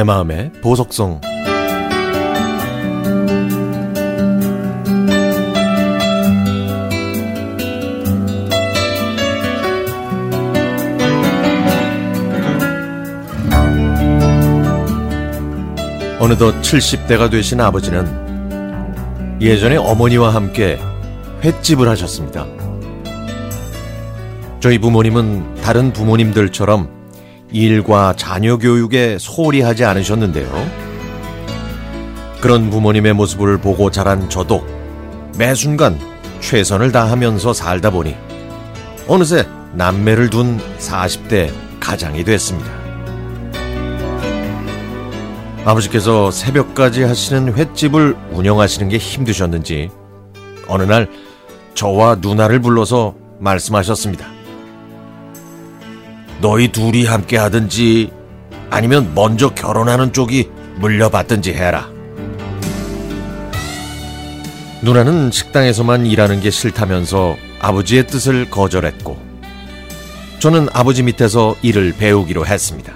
내 마음의 보석성 어느덧 70대가 되신 아버지는 예전에 어머니와 함께 횟집을 하셨습니다. 저희 부모님은 다른 부모님들처럼 일과 자녀 교육에 소홀히 하지 않으셨는데요. 그런 부모님의 모습을 보고 자란 저도 매 순간 최선을 다하면서 살다 보니 어느새 남매를 둔 40대 가장이 됐습니다. 아버지께서 새벽까지 하시는 횟집을 운영하시는 게 힘드셨는지 어느 날 저와 누나를 불러서 말씀하셨습니다. 너희 둘이 함께 하든지 아니면 먼저 결혼하는 쪽이 물려받든지 해라. 누나는 식당에서만 일하는 게 싫다면서 아버지의 뜻을 거절했고 저는 아버지 밑에서 일을 배우기로 했습니다.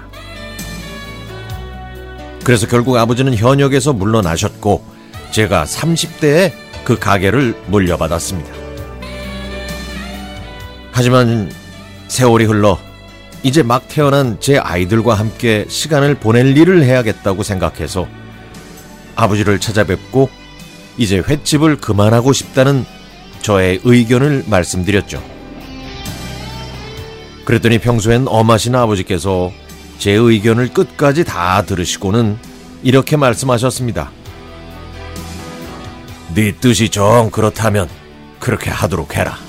그래서 결국 아버지는 현역에서 물러나셨고 제가 30대에 그 가게를 물려받았습니다. 하지만 세월이 흘러 이제 막 태어난 제 아이들과 함께 시간을 보낼 일을 해야겠다고 생각해서 아버지를 찾아뵙고 이제 횟집을 그만하고 싶다는 저의 의견을 말씀드렸죠. 그랬더니 평소엔 엄하신 아버지께서 제 의견을 끝까지 다 들으시고는 이렇게 말씀하셨습니다. 네 뜻이 정 그렇다면 그렇게 하도록 해라.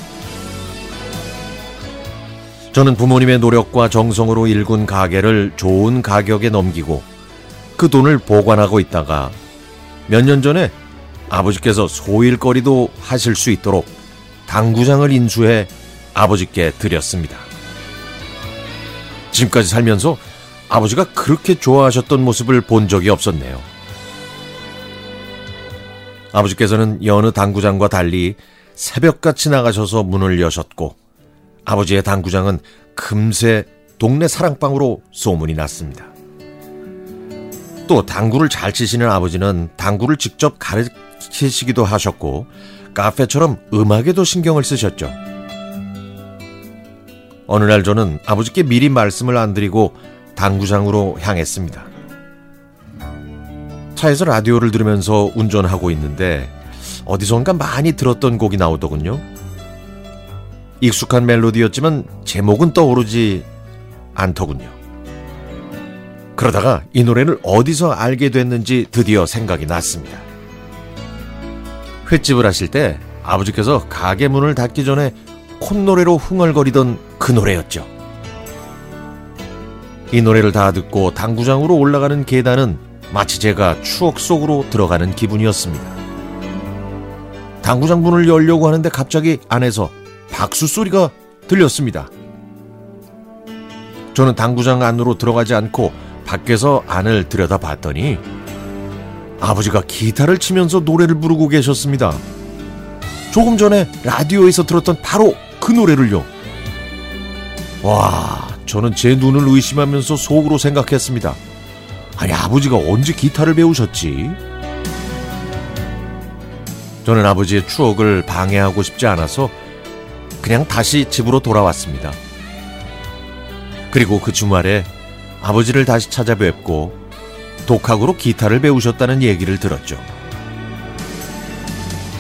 저는 부모님의 노력과 정성으로 일군 가게를 좋은 가격에 넘기고 그 돈을 보관하고 있다가 몇 년 전에 아버지께서 소일거리도 하실 수 있도록 당구장을 인수해 아버지께 드렸습니다. 지금까지 살면서 아버지가 그렇게 좋아하셨던 모습을 본 적이 없었네요. 아버지께서는 여느 당구장과 달리 새벽같이 나가셔서 문을 여셨고 아버지의 당구장은 금세 동네 사랑방으로 소문이 났습니다. 또 당구를 잘 치시는 아버지는 당구를 직접 가르치시기도 하셨고 카페처럼 음악에도 신경을 쓰셨죠. 어느 날 저는 아버지께 미리 말씀을 안 드리고 당구장으로 향했습니다. 차에서 라디오를 들으면서 운전하고 있는데 어디선가 많이 들었던 곡이 나오더군요. 익숙한 멜로디였지만 제목은 떠오르지 않더군요. 그러다가 이 노래를 어디서 알게 됐는지 드디어 생각이 났습니다. 횟집을 하실 때 아버지께서 가게 문을 닫기 전에 콧노래로 흥얼거리던 그 노래였죠. 이 노래를 다 듣고 당구장으로 올라가는 계단은 마치 제가 추억 속으로 들어가는 기분이었습니다. 당구장 문을 열려고 하는데 갑자기 안에서 박수 소리가 들렸습니다. 저는 당구장 안으로 들어가지 않고 밖에서 안을 들여다 봤더니 아버지가 기타를 치면서 노래를 부르고 계셨습니다. 조금 전에 라디오에서 들었던 바로 그 노래를요. 와, 저는 제 눈을 의심하면서 속으로 생각했습니다. 아니, 아버지가 언제 기타를 배우셨지? 저는 아버지의 추억을 방해하고 싶지 않아서 그냥 다시 집으로 돌아왔습니다. 그리고 그 주말에 아버지를 다시 찾아뵙고 독학으로 기타를 배우셨다는 얘기를 들었죠.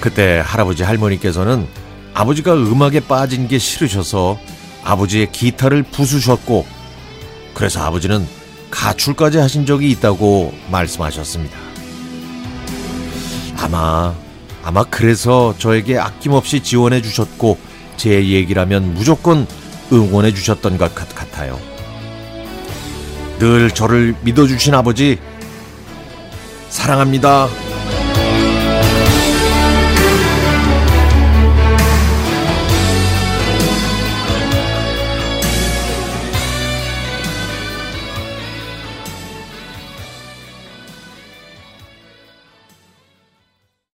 그때 할아버지 할머니께서는 아버지가 음악에 빠진 게 싫으셔서 아버지의 기타를 부수셨고 그래서 아버지는 가출까지 하신 적이 있다고 말씀하셨습니다. 아마 아마 그래서 저에게 아낌없이 지원해 주셨고 제 얘기라면 무조건 응원해 주셨던 것 같아요. 늘 저를 믿어주신 아버지 사랑합니다.